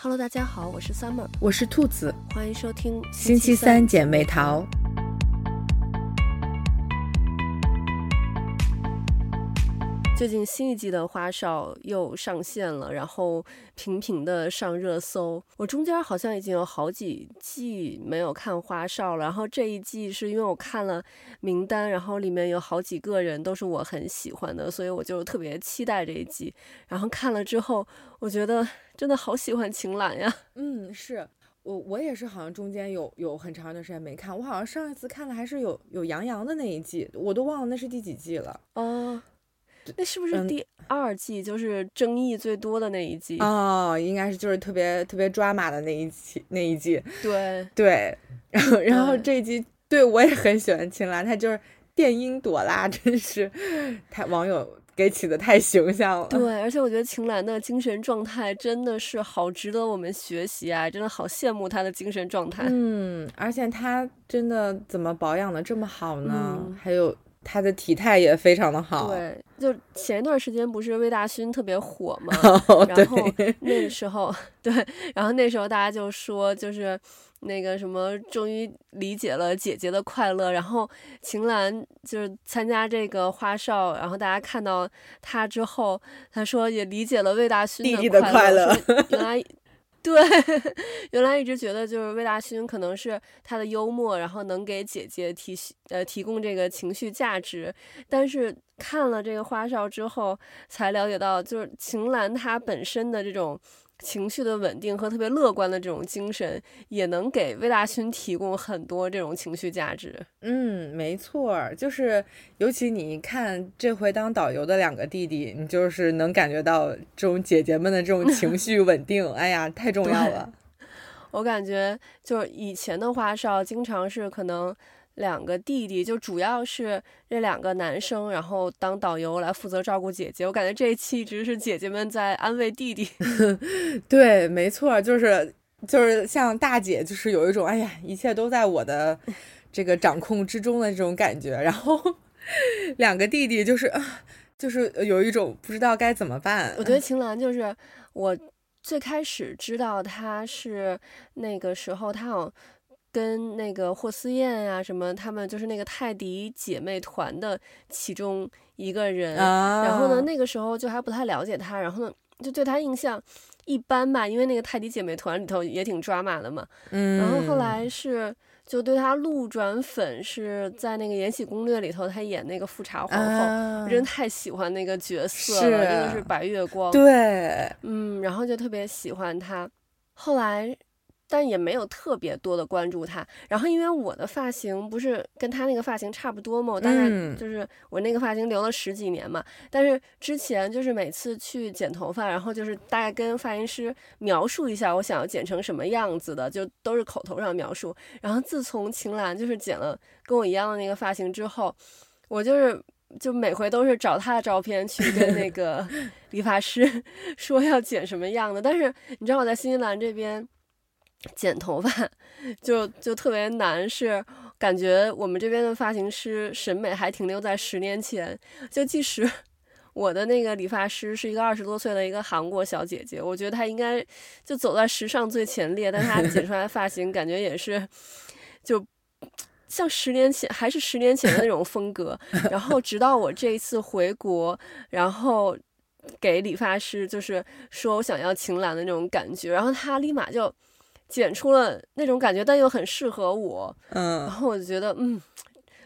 Hello，大家好，我是 Summer，我是兔子，欢迎收听星期三姐妹淘。最近新一季的花少又上线了，然后频频的上热搜。我中间好像已经有好几季没有看花少了，然后这一季是因为我看了名单，然后里面有好几个人都是我很喜欢的，所以我就特别期待这一季。然后看了之后，我觉得真的好喜欢晴岚呀。嗯，是我我也是，好像中间有有很长一段时间没看。我好像上一次看的还是有有杨洋的那一季，我都忘了那是第几季了。哦。那是不是第二季就是争议最多的那一季？嗯、哦，应该是就是特别特别抓马的那一期那一季。对对，然后然后这一季对我也很喜欢秦岚，她就是电音朵拉，真是太网友给起的太形象了。对，而且我觉得秦岚的精神状态真的是好值得我们学习啊！真的好羡慕她的精神状态。嗯，而且她真的怎么保养的这么好呢？嗯、还有。他的体态也非常的好，对，就前一段时间不是魏大勋特别火嘛，哦、然后那个时候，对，然后那时候大家就说，就是那个什么，终于理解了姐姐的快乐，然后秦岚就是参加这个花少，然后大家看到他之后，他说也理解了魏大勋弟弟的快乐，原来。对，原来一直觉得就是魏大勋可能是他的幽默，然后能给姐姐提呃提供这个情绪价值，但是看了这个花少之后，才了解到就是秦岚她本身的这种。情绪的稳定和特别乐观的这种精神，也能给魏大勋提供很多这种情绪价值。嗯，没错，就是尤其你看这回当导游的两个弟弟，你就是能感觉到这种姐姐们的这种情 绪稳定。哎呀，太重要了。我感觉就是以前的花少，经常是可能。两个弟弟就主要是这两个男生，然后当导游来负责照顾姐姐。我感觉这一期一直是姐姐们在安慰弟弟。对，没错，就是就是像大姐，就是有一种哎呀，一切都在我的这个掌控之中的这种感觉。然后两个弟弟就是 就是有一种不知道该怎么办。我觉得秦岚就是我最开始知道他是那个时候，他好像。跟那个霍思燕呀、啊，什么他们就是那个泰迪姐妹团的其中一个人，啊、然后呢，那个时候就还不太了解他，然后呢，就对他印象一般吧，因为那个泰迪姐妹团里头也挺抓马的嘛。嗯。然后后来是就对他路转粉，是在那个《延禧攻略》里头，他演那个富察皇后，啊、真太喜欢那个角色了，是真的是白月光。对。嗯，然后就特别喜欢他，后来。但也没有特别多的关注他，然后因为我的发型不是跟他那个发型差不多嘛，我大概就是我那个发型留了十几年嘛，嗯、但是之前就是每次去剪头发，然后就是大概跟发型师描述一下我想要剪成什么样子的，就都是口头上描述。然后自从秦岚就是剪了跟我一样的那个发型之后，我就是就每回都是找他的照片去跟那个 理发师 说要剪什么样的，但是你知道我在新西兰这边。剪头发就就特别难，是感觉我们这边的发型师审美还停留在十年前。就即使 我的那个理发师是一个二十多岁的一个韩国小姐姐，我觉得她应该就走在时尚最前列，但她剪出来的发型感觉也是就像十年前还是十年前的那种风格。然后直到我这一次回国，然后给理发师就是说我想要晴岚的那种感觉，然后他立马就。剪出了那种感觉，但又很适合我。嗯，然后我就觉得，嗯，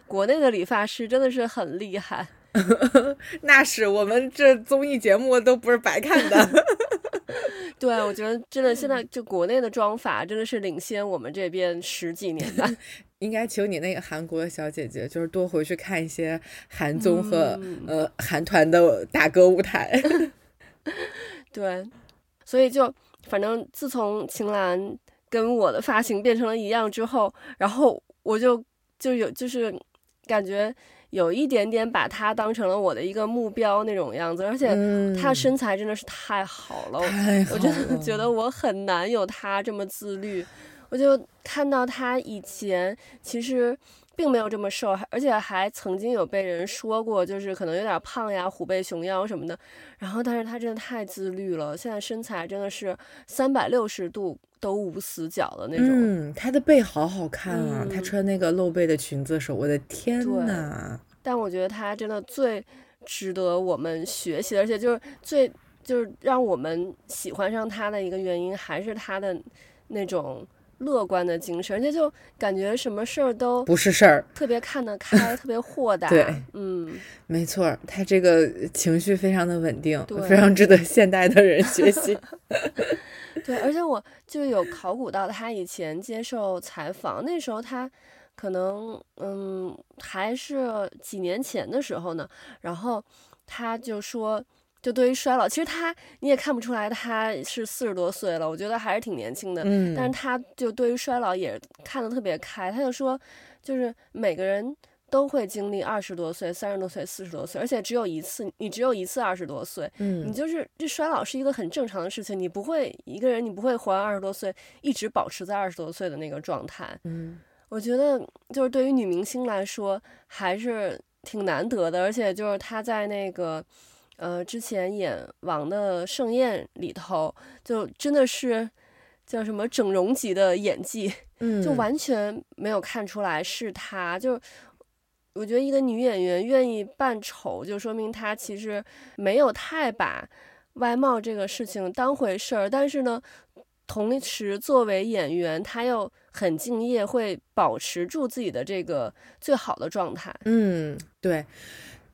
国内的理发师真的是很厉害。那是我们这综艺节目都不是白看的。对，我觉得真的现在就国内的妆法真的是领先我们这边十几年的。应该请你那个韩国的小姐姐，就是多回去看一些韩综和、嗯、呃韩团的大歌舞台。对，所以就反正自从秦岚。跟我的发型变成了一样之后，然后我就就有就是感觉有一点点把他当成了我的一个目标那种样子，而且他身材真的是太好了，嗯、我真的觉得我很难有他这么自律。我就看到他以前其实并没有这么瘦，而且还曾经有被人说过，就是可能有点胖呀，虎背熊腰什么的。然后，但是他真的太自律了，现在身材真的是三百六十度都无死角的那种。嗯，他的背好好看啊，他、嗯、穿那个露背的裙子的时候，我的天呐。但我觉得他真的最值得我们学习，而且就是最就是让我们喜欢上他的一个原因，还是他的那种。乐观的精神，而且就感觉什么事儿都不是事儿，特别看得开，特别豁达。对，嗯，没错，他这个情绪非常的稳定，非常值得现代的人学习。对，而且我就有考古到他以前接受采访，那时候他可能嗯还是几年前的时候呢，然后他就说。就对于衰老，其实他你也看不出来他是四十多岁了，我觉得还是挺年轻的。嗯，但是他就对于衰老也看得特别开，他就说，就是每个人都会经历二十多岁、三十多岁、四十多岁，而且只有一次，你只有一次二十多岁。嗯，你就是这衰老是一个很正常的事情，你不会一个人，你不会活到二十多岁一直保持在二十多岁的那个状态。嗯，我觉得就是对于女明星来说还是挺难得的，而且就是她在那个。呃，之前演《王的盛宴》里头，就真的是叫什么整容级的演技，嗯，就完全没有看出来是她。就我觉得一个女演员愿意扮丑，就说明她其实没有太把外貌这个事情当回事儿。但是呢，同时作为演员，她又很敬业，会保持住自己的这个最好的状态。嗯，对，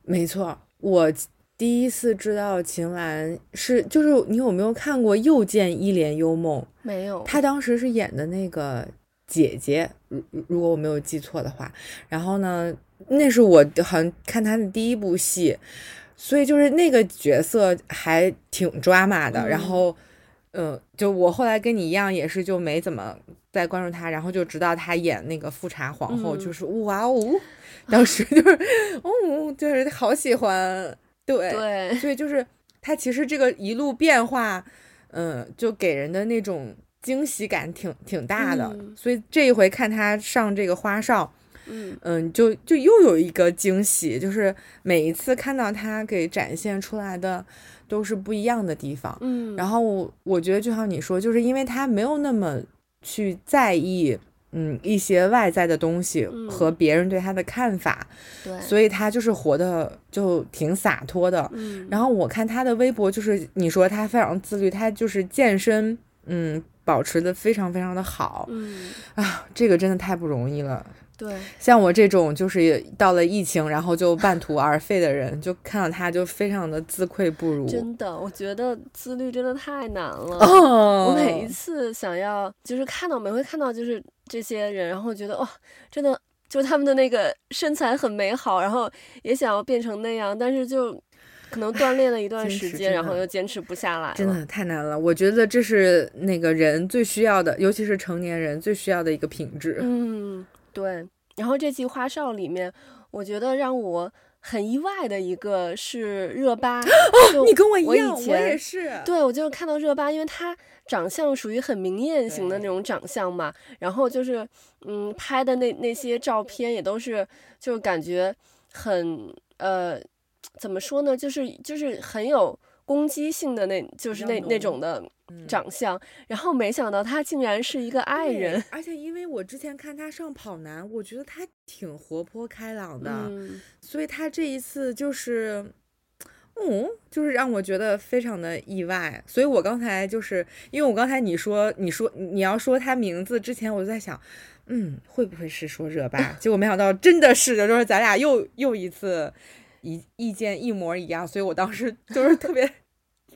没错，我。第一次知道秦岚是，就是你有没有看过《又见一帘幽梦》？没有。她当时是演的那个姐姐，如如果我没有记错的话。然后呢，那是我好像看她的第一部戏，所以就是那个角色还挺抓马的。嗯、然后，嗯、呃，就我后来跟你一样，也是就没怎么再关注她，然后就直到她演那个富察皇后，嗯、就是哇哦，当时就是，哦，就是好喜欢。对，对，所以就是他其实这个一路变化，嗯，就给人的那种惊喜感挺挺大的。嗯、所以这一回看他上这个花少，嗯嗯，就就又有一个惊喜，就是每一次看到他给展现出来的都是不一样的地方。嗯，然后我我觉得就像你说，就是因为他没有那么去在意。嗯，一些外在的东西和别人对他的看法，嗯、对，所以他就是活的就挺洒脱的。嗯，然后我看他的微博，就是你说他非常自律，他就是健身，嗯，保持的非常非常的好。嗯啊，这个真的太不容易了。对，像我这种就是到了疫情，然后就半途而废的人，就看到他就非常的自愧不如。真的，我觉得自律真的太难了。哦，我每一次想要就是看到每回看到就是。这些人，然后觉得哇，真的就他们的那个身材很美好，然后也想要变成那样，但是就可能锻炼了一段时间，然后又坚持不下来。真的太难了，我觉得这是那个人最需要的，尤其是成年人最需要的一个品质。嗯，对。然后这季花少里面，我觉得让我很意外的一个是热巴。哦，你跟我一样，我以前，我也是。对，我就是看到热巴，因为她。长相属于很明艳型的那种长相嘛，然后就是，嗯，拍的那那些照片也都是，就是感觉很，呃，怎么说呢，就是就是很有攻击性的那，就是那那种的长相。嗯、然后没想到他竟然是一个爱人，而且因为我之前看他上跑男，我觉得他挺活泼开朗的，嗯、所以他这一次就是。嗯，就是让我觉得非常的意外，所以我刚才就是因为我刚才你说你说你要说他名字之前，我就在想，嗯，会不会是说热巴？结果没想到真的是，就是咱俩又又一次意意见一模一样，所以我当时就是特别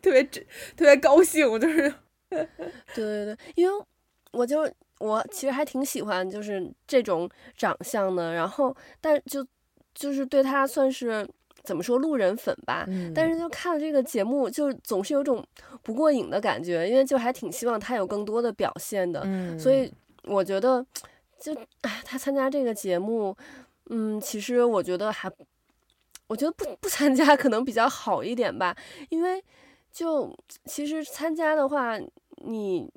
特别特别高兴，我就是对对对，因为我就我其实还挺喜欢就是这种长相的，然后但就就是对他算是。怎么说路人粉吧，嗯、但是就看了这个节目，就总是有种不过瘾的感觉，因为就还挺希望他有更多的表现的，嗯、所以我觉得就哎，他参加这个节目，嗯，其实我觉得还，我觉得不不参加可能比较好一点吧，因为就其实参加的话，你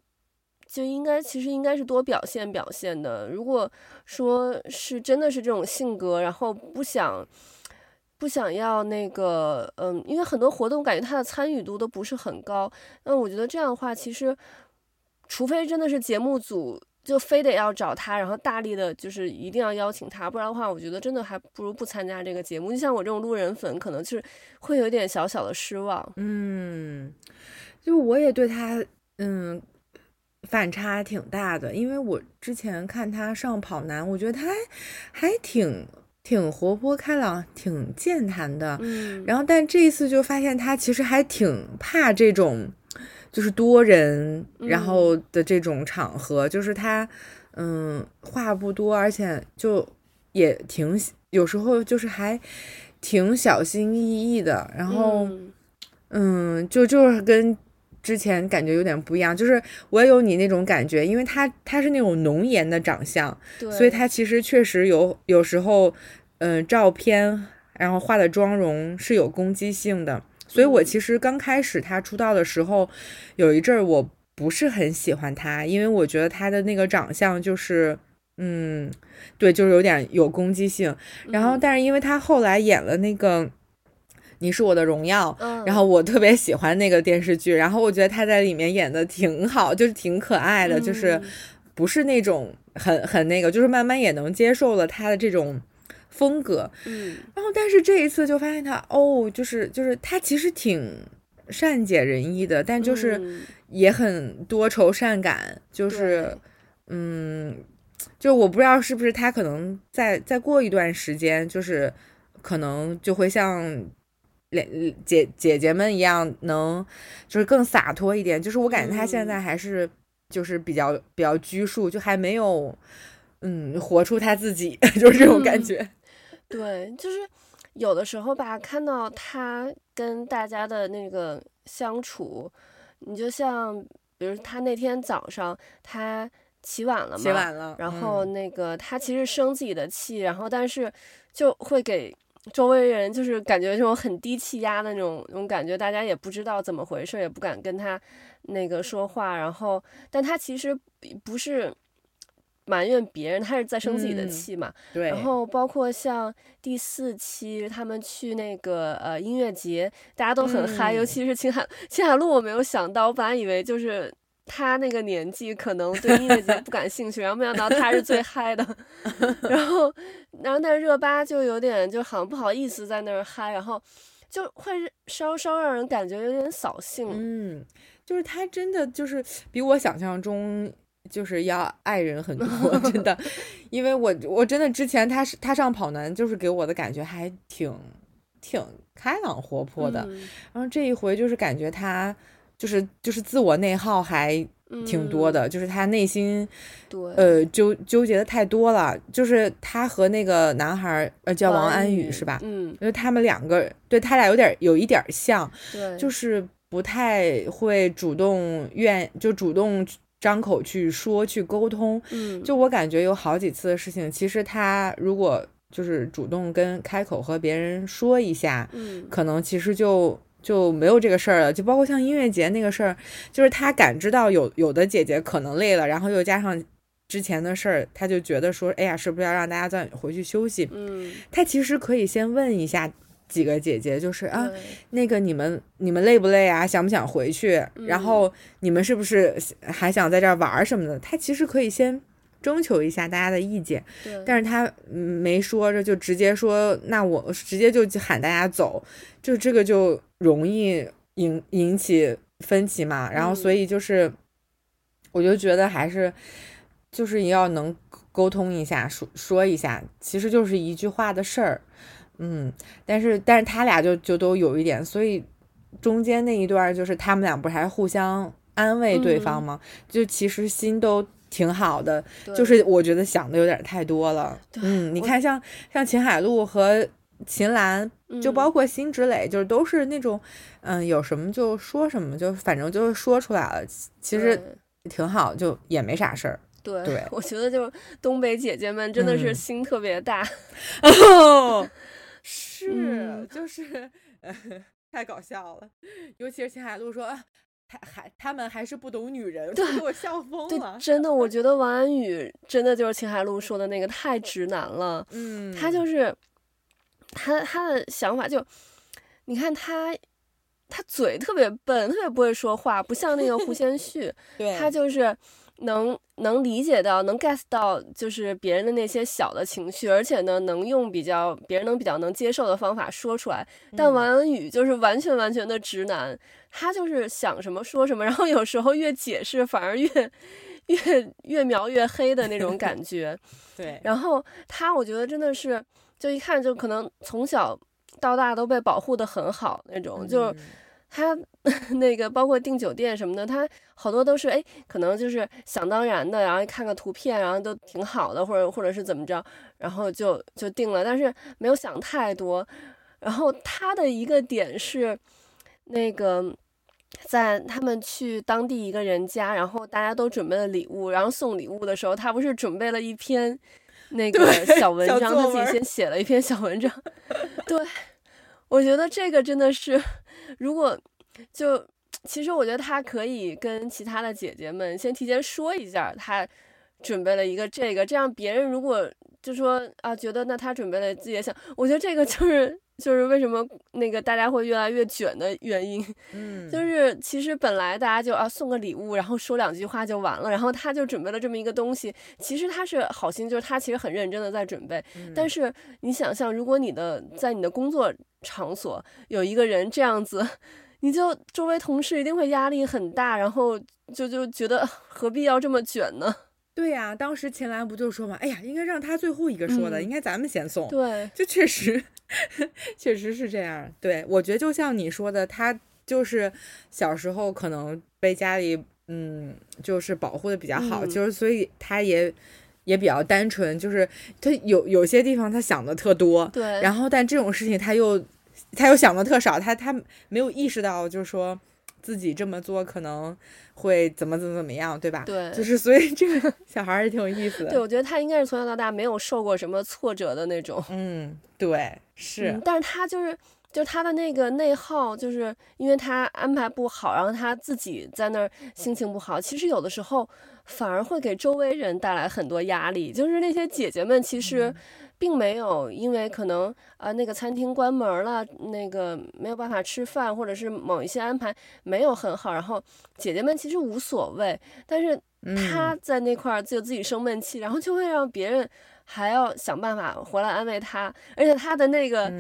就应该其实应该是多表现表现的。如果说是真的是这种性格，然后不想不想要那个，嗯，因为很多活动感觉他的参与度都不是很高。那我觉得这样的话，其实除非真的是节目组就非得要找他，然后大力的就是一定要邀请他，不然的话，我觉得真的还不如不参加这个节目。就像我这种路人粉，可能就是会有点小小的失望。嗯，就我也对他，嗯。反差挺大的，因为我之前看他上跑男，我觉得他还还挺挺活泼开朗，挺健谈的。嗯，然后但这一次就发现他其实还挺怕这种，就是多人然后的这种场合，嗯、就是他嗯话不多，而且就也挺有时候就是还挺小心翼翼的，然后嗯，嗯就就是跟。之前感觉有点不一样，就是我也有你那种感觉，因为他他是那种浓颜的长相，对，所以他其实确实有有时候，嗯、呃，照片然后化的妆容是有攻击性的，所以我其实刚开始他出道的时候，有一阵儿我不是很喜欢他，因为我觉得他的那个长相就是，嗯，对，就是有点有攻击性，然后但是因为他后来演了那个。你是我的荣耀，嗯，然后我特别喜欢那个电视剧，然后我觉得他在里面演的挺好，就是挺可爱的，就是不是那种很很那个，就是慢慢也能接受了他的这种风格，嗯，然后但是这一次就发现他哦，就是就是他其实挺善解人意的，但就是也很多愁善感，就是嗯，就我不知道是不是他可能再再过一段时间，就是可能就会像。姐姐姐们一样，能就是更洒脱一点。就是我感觉他现在还是就是比较比较拘束，就还没有嗯活出他自己，就是这种感觉。嗯、对，就是有的时候吧，看到他跟大家的那个相处，你就像比如他那天早上他起晚了嘛，起晚了，然后那个他其实生自己的气，然后但是就会给。周围人就是感觉这种很低气压的那种那种感觉，大家也不知道怎么回事，也不敢跟他那个说话。然后，但他其实不是埋怨别人，他是在生自己的气嘛。嗯、对。然后包括像第四期他们去那个呃音乐节，大家都很嗨，嗯、尤其是秦海秦海璐，我没有想到，我本来以为就是。他那个年纪可能对音乐节不感兴趣，然后没想到他是最嗨的，然后，然后那热巴就有点就好像不好意思在那儿嗨，然后就会稍稍让人感觉有点扫兴。嗯，就是他真的就是比我想象中就是要爱人很多，真的，因为我我真的之前他是他上跑男就是给我的感觉还挺挺开朗活泼的，嗯，然后这一回就是感觉他。就是就是自我内耗还挺多的，嗯、就是他内心，对，呃，纠纠结的太多了。就是他和那个男孩，呃，叫王安宇是吧？嗯，因为他们两个对他俩有点有一点像，对，就是不太会主动愿就主动张口去说去沟通。嗯，就我感觉有好几次的事情，其实他如果就是主动跟开口和别人说一下，嗯，可能其实就。就没有这个事儿了，就包括像音乐节那个事儿，就是他感知到有有的姐姐可能累了，然后又加上之前的事儿，他就觉得说，哎呀，是不是要让大家再回去休息？嗯，他其实可以先问一下几个姐姐，就是啊，那个你们你们累不累啊？想不想回去？然后你们是不是还想在这儿玩什么的？他其实可以先。征求一下大家的意见，但是他没说着就直接说，那我直接就喊大家走，就这个就容易引引起分歧嘛。然后所以就是，我就觉得还是就是你要能沟通一下，说说一下，其实就是一句话的事儿，嗯。但是但是他俩就就都有一点，所以中间那一段就是他们俩不是还互相安慰对方吗？就其实心都。挺好的，就是我觉得想的有点太多了。嗯，你看像像秦海璐和秦岚，就包括辛芷蕾，就是都是那种，嗯，有什么就说什么，就反正就说出来了。其实挺好，就也没啥事儿。对，对，我觉得就东北姐姐们真的是心特别大。是，嗯、就是、呃、太搞笑了，尤其是秦海璐说。他还他们还是不懂女人，对，给我笑疯了。真的，我觉得 王安宇真的就是秦海璐说的那个太直男了。嗯，他就是他他的想法就，你看他他嘴特别笨，特别不会说话，不像那个胡先 煦，对，他就是。能能理解到，能 get 到，就是别人的那些小的情绪，而且呢，能用比较别人能比较能接受的方法说出来。但王安宇就是完全完全的直男，嗯、他就是想什么说什么，然后有时候越解释反而越越越描越黑的那种感觉。对，然后他我觉得真的是，就一看就可能从小到大都被保护的很好那种，嗯、就。他 那个包括订酒店什么的，他好多都是哎，可能就是想当然的，然后看个图片，然后都挺好的，或者或者是怎么着，然后就就订了，但是没有想太多。然后他的一个点是，那个在他们去当地一个人家，然后大家都准备了礼物，然后送礼物的时候，他不是准备了一篇那个小文章，他自己先写了一篇小文章，对。我觉得这个真的是，如果就其实我觉得他可以跟其他的姐姐们先提前说一下，他准备了一个这个，这样别人如果就说啊，觉得那他准备了自己也想，我觉得这个就是。就是为什么那个大家会越来越卷的原因，嗯，就是其实本来大家就啊送个礼物，然后说两句话就完了，然后他就准备了这么一个东西，其实他是好心，就是他其实很认真的在准备，嗯，但是你想象，如果你的在你的工作场所有一个人这样子，你就周围同事一定会压力很大，然后就就觉得何必要这么卷呢？对呀，当时秦岚不就说嘛，哎呀，应该让他最后一个说的，嗯、应该咱们先送。对，就确实，确实是这样。对，我觉得就像你说的，他就是小时候可能被家里嗯，就是保护的比较好，嗯、就是所以他也也比较单纯，就是他有有些地方他想的特多，对，然后但这种事情他又他又想的特少，他他没有意识到，就是说。自己这么做可能会怎么怎么怎么样，对吧？对，就是所以这个 小孩儿也挺有意思的。对，我觉得他应该是从小到大没有受过什么挫折的那种。嗯，对，是。嗯，但是他就是，就他的那个内耗，就是因为他安排不好，然后他自己在那儿心情不好。其实有的时候反而会给周围人带来很多压力。就是那些姐姐们，其实。嗯并没有，因为可能啊、呃，那个餐厅关门了，那个没有办法吃饭，或者是某一些安排没有很好，然后姐姐们其实无所谓，但是她在那块儿就自己生闷气，然后就会让别人还要想办法回来安慰她，而且她的那个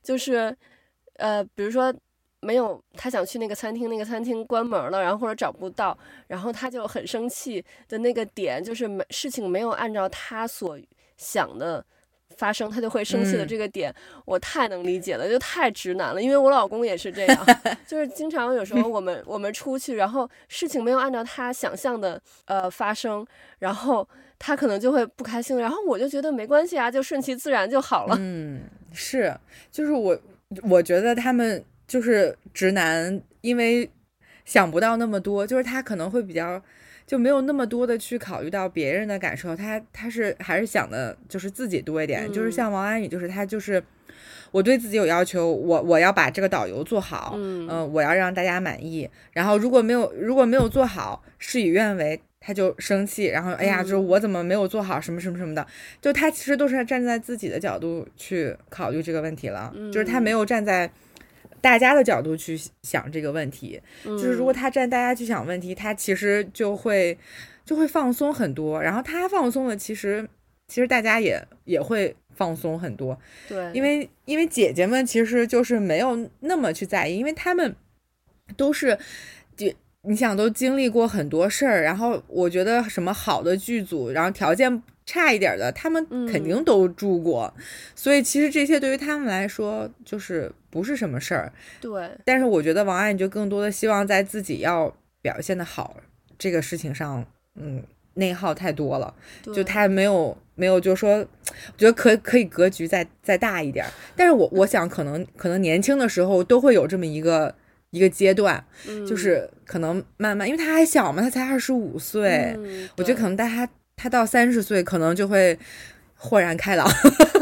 就是呃，比如说没有他想去那个餐厅，那个餐厅关门了，然后或者找不到，然后他就很生气的那个点就是没事情没有按照他所想的。发生他就会生气的这个点，嗯，我太能理解了，就太直男了。因为我老公也是这样，就是经常有时候我们我们出去，然后事情没有按照他想象的呃发生，然后他可能就会不开心，然后我就觉得没关系啊，就顺其自然就好了。嗯，是，就是我我觉得他们就是直男，因为想不到那么多，就是他可能会比较。就没有那么多的去考虑到别人的感受，他他是还是想的就是自己多一点，嗯、就是像王安宇，就是他就是我对自己有要求，我我要把这个导游做好，嗯、呃，我要让大家满意，然后如果没有如果没有做好，事与愿违，他就生气，然后哎呀，就是我怎么没有做好什么什么什么的，就他其实都是站在自己的角度去考虑这个问题了，嗯、就是他没有站在。大家的角度去想这个问题，就是如果他站大家去想问题，他其实就会就会放松很多。然后他放松了，其实其实大家也也会放松很多。对，因为因为姐姐们其实就是没有那么去在意，因为他们都是就你想都经历过很多事儿。然后我觉得什么好的剧组，然后条件。差一点的，他们肯定都住过，嗯，所以其实这些对于他们来说就是不是什么事儿。对，但是我觉得王安宇就更多的希望在自己要表现的好这个事情上，嗯，内耗太多了，就他没有没有就说，我觉得可可以格局再再大一点。但是我我想可能可能年轻的时候都会有这么一个一个阶段，嗯，就是可能慢慢，因为他还小嘛，他才二十五岁，嗯，我觉得可能大家。他到三十岁可能就会豁然开朗。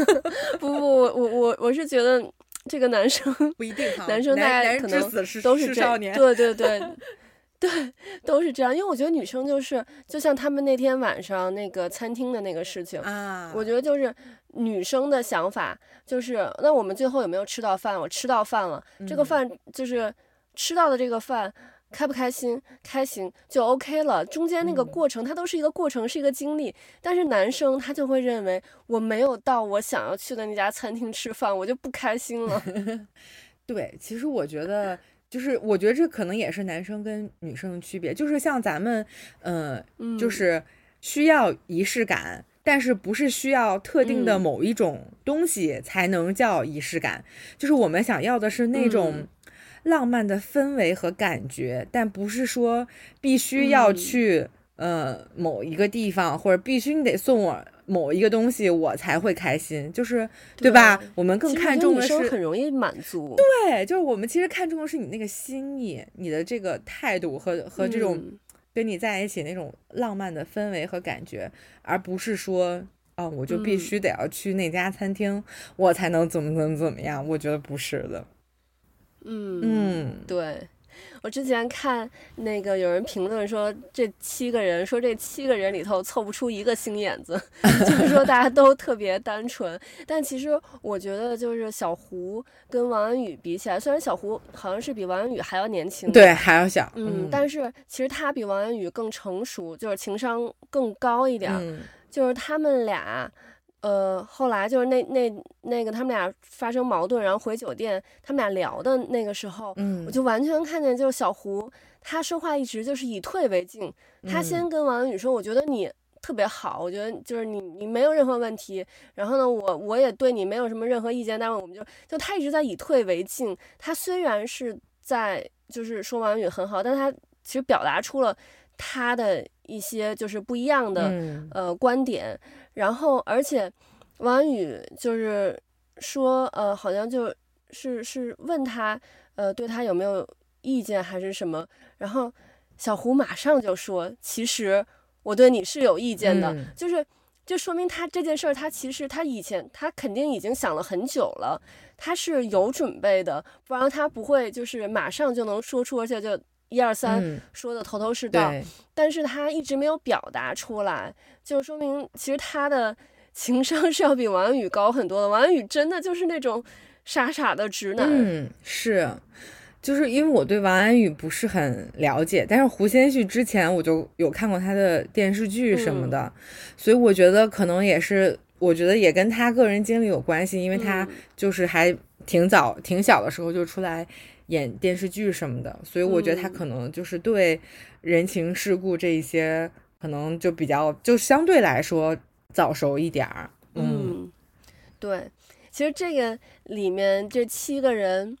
不不，我我我我是觉得这个男生 不一定，男生大概可能都是这样。对对对，对，都是这样。因为我觉得女生就是，就像他们那天晚上那个餐厅的那个事情啊，我觉得就是女生的想法就是，那我们最后有没有吃到饭？我吃到饭了，嗯、这个饭就是吃到的这个饭。开不开心？开心就 OK 了。中间那个过程，它都是一个过程，是一个经历。但是男生他就会认为，我没有到我想要去的那家餐厅吃饭，我就不开心了。对，其实我觉得，就是我觉得这可能也是男生跟女生的区别。就是像咱们，呃，嗯，就是需要仪式感，但是不是需要特定的某一种东西才能叫仪式感。就是我们想要的是那种。浪漫的氛围和感觉，但不是说必须要去、嗯、呃某一个地方，或者必须你得送我某一个东西，我才会开心，就是对，对吧？我们更看重的是很容易满足，对，就是我们其实看重的是你那个心意，你的这个态度和和这种跟你在一起那种浪漫的氛围和感觉，嗯、而不是说哦，我就必须得要去那家餐厅，嗯、我才能怎么怎么怎么样？我觉得不是的。嗯嗯，对，我之前看那个有人评论说，这七个人说这七个人里头凑不出一个心眼子，就是说大家都特别单纯。但其实我觉得，就是小胡跟王安宇比起来，虽然小胡好像是比王安宇还要年轻，对，还要小，嗯，但是其实他比王安宇更成熟，就是情商更高一点，嗯、就是他们俩。呃，后来就是那那那个他们俩发生矛盾，然后回酒店，他们俩聊的那个时候，嗯，我就完全看见，就是小胡他说话一直就是以退为进，他先跟王安宇说，我觉得你特别好，我觉得就是你你没有任何问题，然后呢，我我也对你没有什么任何意见，但是我们就就他一直在以退为进，他虽然是在就是说王安宇很好，但他其实表达出了他的一些就是不一样的、嗯、呃观点。然后，而且王安宇就是说，呃，好像就是是问他，呃，对他有没有意见还是什么？然后小胡马上就说，其实我对你是有意见的，嗯、就是就说明他这件事儿，他其实他以前他肯定已经想了很久了，他是有准备的，不然他不会就是马上就能说出，而且就。一二三，说的头头是道，嗯、但是他一直没有表达出来，就说明其实他的情商是要比王安宇高很多的。王安宇真的就是那种傻傻的直男。嗯，是，就是因为我对王安宇不是很了解，但是胡先煦之前我就有看过他的电视剧什么的，嗯、所以我觉得可能也是，我觉得也跟他个人经历有关系，因为他就是还挺早、嗯、挺小的时候就出来。演电视剧什么的，所以我觉得他可能就是对人情世故这一些，嗯、可能就比较就相对来说早熟一点儿。嗯，嗯，对，其实这个里面这七个人，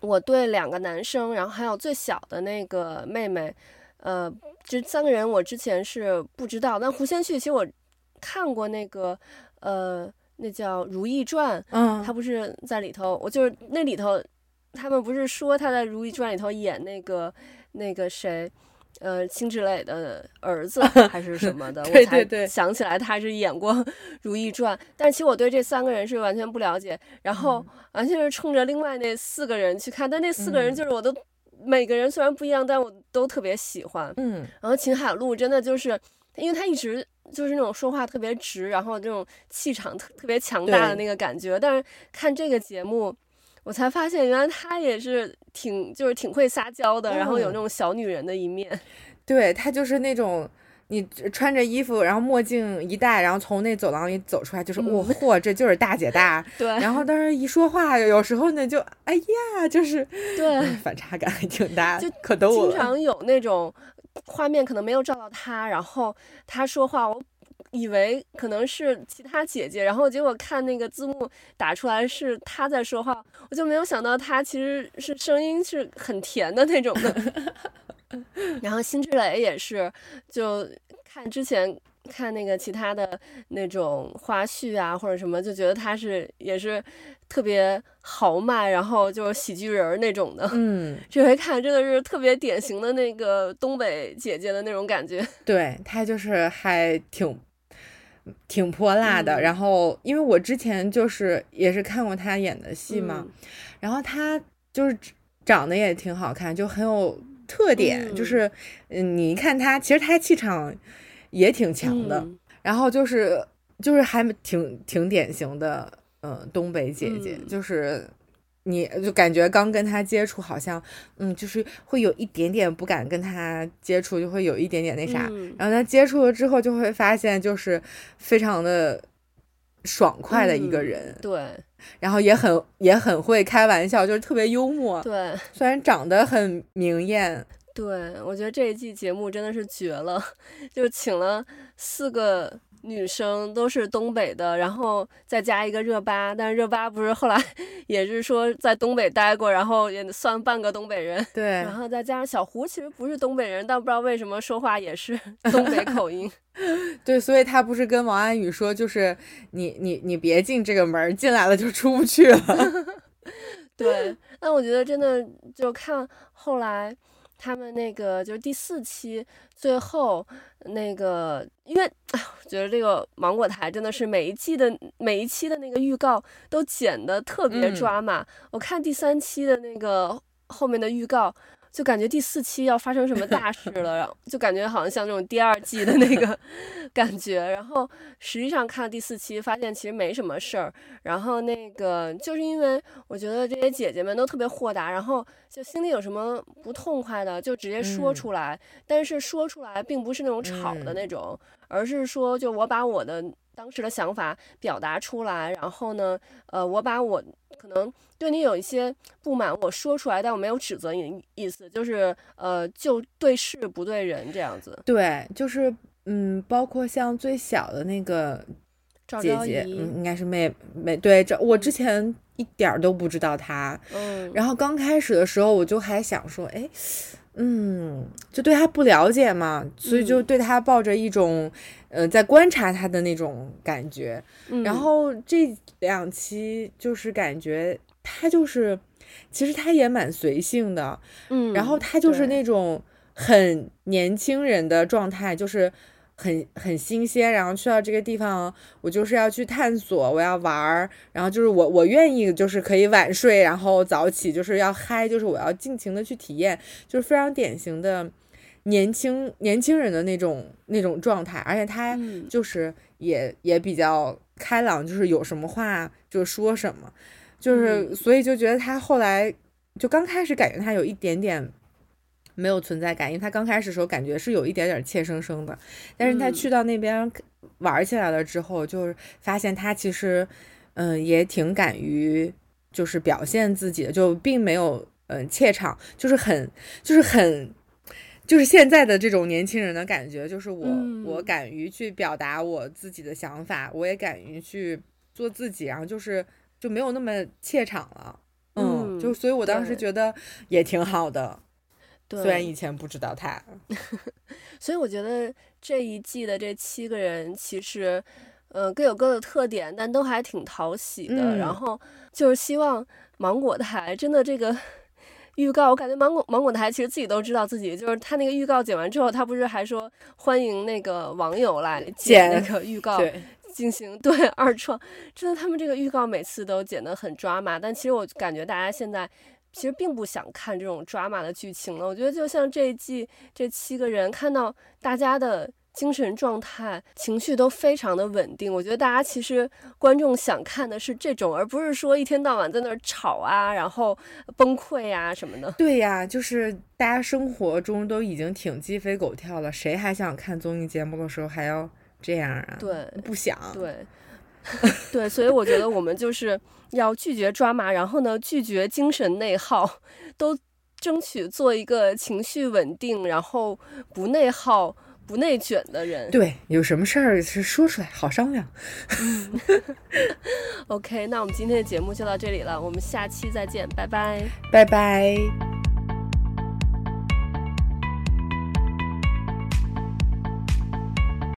我对两个男生，然后还有最小的那个妹妹，呃，这三个人我之前是不知道，但胡先煦其实我看过那个，呃，那叫《如懿传》，嗯，他不是在里头，我就是那里头。他们不是说他在《如懿传》里头演那个那个谁，呃，辛芷蕾的儿子 还是什么的？对对对，我才想起来他是演过《如懿传》，但其实我对这三个人是完全不了解，然后完全是冲着另外那四个人去看，但那四个人就是我都、嗯、每个人虽然不一样，但我都特别喜欢。嗯，然后秦海璐真的就是，因为他一直就是那种说话特别直，然后这种气场特特别强大的那个感觉，但是看这个节目。我才发现，原来她也是挺，就是挺会撒娇的，嗯、然后有那种小女人的一面。对，她就是那种，你穿着衣服，然后墨镜一戴，然后从那走廊里走出来，就是我嚯，这就是大姐大。对。然后当时一说话，有时候呢，就哎呀，就是对，反差感还挺大，就可逗我。经常有那种画面，可能没有照到她，然后她说话，我。以为可能是其他姐姐，然后结果看那个字幕打出来是她在说话，我就没有想到她其实是声音是很甜的那种的。然后辛芷蕾也是，就看之前看那个其他的那种花絮啊或者什么，就觉得她是也是特别豪迈，然后就是喜剧人那种的。嗯，这回看真的是特别典型的那个东北姐姐的那种感觉。对，她就是还挺。挺泼辣的，嗯、然后因为我之前就是也是看过他演的戏嘛，嗯、然后他就是长得也挺好看，就很有特点，嗯、就是嗯，你一看他，其实他气场也挺强的，嗯、然后就是就是还挺挺典型的，嗯、呃，东北姐姐，嗯、就是你就感觉刚跟他接触，好像嗯，就是会有一点点不敢跟他接触，就会有一点点那啥，嗯、然后他接触了之后，就会发现就是非常的。爽快的一个人，嗯、对，然后也很也很会开玩笑，就是特别幽默。对，虽然长得很明艳。对，我觉得这一季节目真的是绝了，就请了四个。女生都是东北的，然后再加一个热巴，但是热巴不是后来 也是说在东北待过，然后也算半个东北人。对，然后再加上小胡其实不是东北人，但不知道为什么说话也是 东北口音。对，所以他不是跟王安宇说，就是你你你别进这个门，进来了就出不去了。对，但我觉得真的就看后来。他们那个就是第四期最后那个，因为哎，我觉得这个芒果台真的是每一季的每一期的那个预告都剪的特别抓马。嗯、我看第三期的那个后面的预告。就感觉第四期要发生什么大事了，然后就感觉好像像那种第二季的那个 感觉，然后实际上看了第四期，发现其实没什么事儿。然后那个就是因为我觉得这些姐姐们都特别豁达，然后就心里有什么不痛快的就直接说出来，嗯、但是说出来并不是那种吵的那种，嗯、而是说就我把我的当时的想法表达出来，然后呢，呃，我把我。可能对你有一些不满，我说出来，但我没有指责你的意思，就是呃，就对事不对人这样子。对，就是嗯，包括像最小的那个姐姐，嗯，应该是妹妹。对，这我之前一点儿都不知道她。嗯。然后刚开始的时候，我就还想说，哎，嗯，就对他不了解嘛，所以就对他抱着一种。嗯呃，在观察他的那种感觉，嗯、然后这两期就是感觉他就是，其实他也蛮随性的，嗯，然后他就是那种很年轻人的状态，就是很很新鲜，然后去到这个地方，我就是要去探索，我要玩儿，然后就是我我愿意就是可以晚睡，然后早起，就是要嗨，就是我要尽情的去体验，就是非常典型的。年轻年轻人的那种那种状态，而且他就是也、嗯、也比较开朗，就是有什么话就说什么，就是、嗯、所以就觉得他后来就刚开始感觉他有一点点没有存在感，因为他刚开始的时候感觉是有一点点怯生生的，但是他去到那边玩起来了之后，就是发现他其实嗯、呃、也挺敢于就是表现自己的，就并没有嗯、呃、怯场，就是很就是很。就是现在的这种年轻人的感觉，就是我、嗯、我敢于去表达我自己的想法，我也敢于去做自己，然后就是就没有那么怯场了，嗯，嗯就所以我当时觉得也挺好的，对虽然以前不知道他，所以我觉得这一季的这七个人其实，呃，各有各的特点，但都还挺讨喜的，嗯、然后就是希望芒果台真的这个。预告，我感觉芒果芒果台其实自己都知道自己，就是他那个预告剪完之后，他不是还说欢迎那个网友来剪那个预告，进行对二创。真的，他们这个预告每次都剪得很抓马，但其实我感觉大家现在其实并不想看这种抓马的剧情了。我觉得就像这一季这七个人，看到大家的。精神状态、情绪都非常的稳定。我觉得大家其实观众想看的是这种，而不是说一天到晚在那儿吵啊，然后崩溃啊什么的。对呀，就是大家生活中都已经挺鸡飞狗跳了，谁还想看综艺节目的时候还要这样啊？对，不想。对，对，所以我觉得我们就是要拒绝抓马，然后呢，拒绝精神内耗，都争取做一个情绪稳定，然后不内耗。不内卷的人，对，有什么事儿是说出来好商量。嗯，OK，那我们今天的节目就到这里了，我们下期再见，拜拜，拜拜。